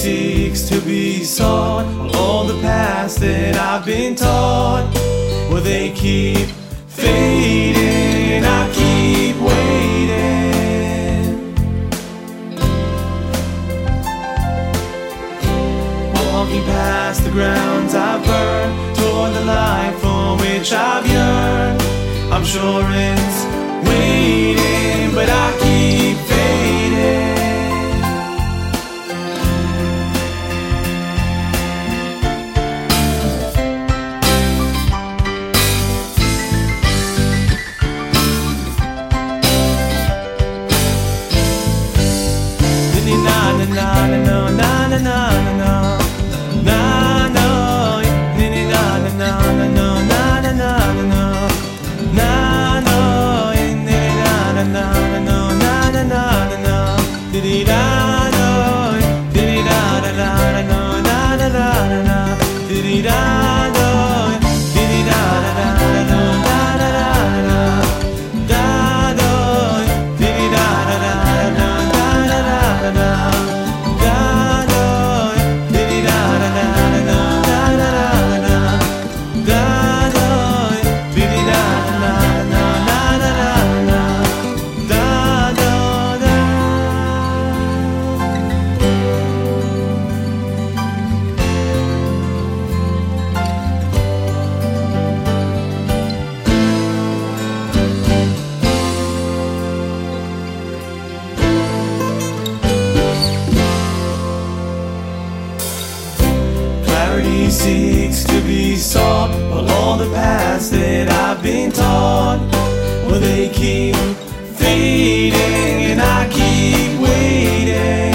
seeks to be sought. All the paths that I've been taught, well, they keep fading. I keep waiting. Walking past the grounds I've burned, toward the light for which I've yearned. I'm sure it's waiting, but I paths that I've been taught, well, they keep fading and I keep waiting.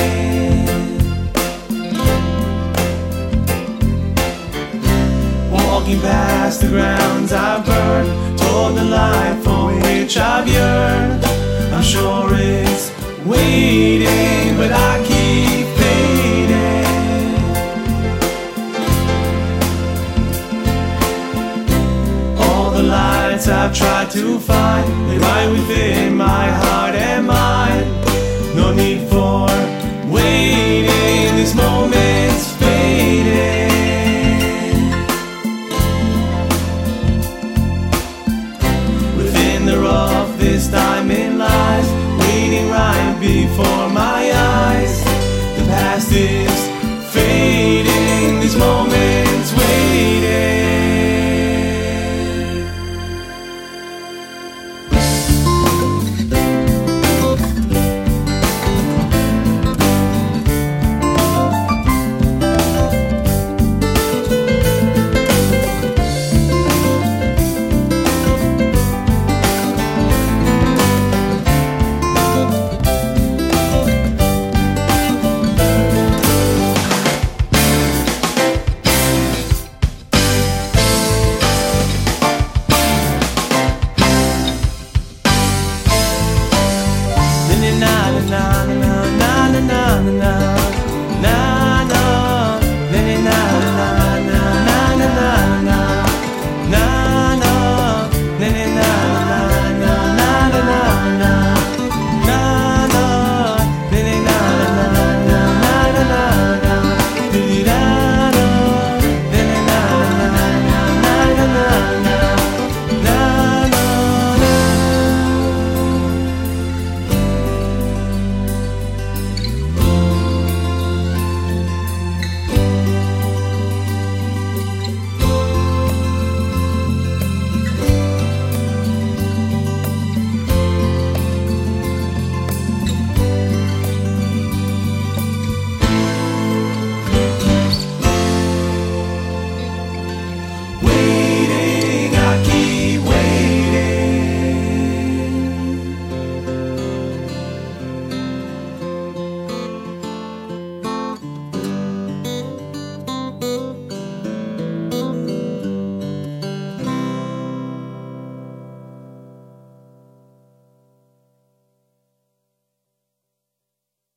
Walking past the grounds I've burned toward the life for which I've yearned. I'm sure it's waiting, but I keep to find, they lie within my heart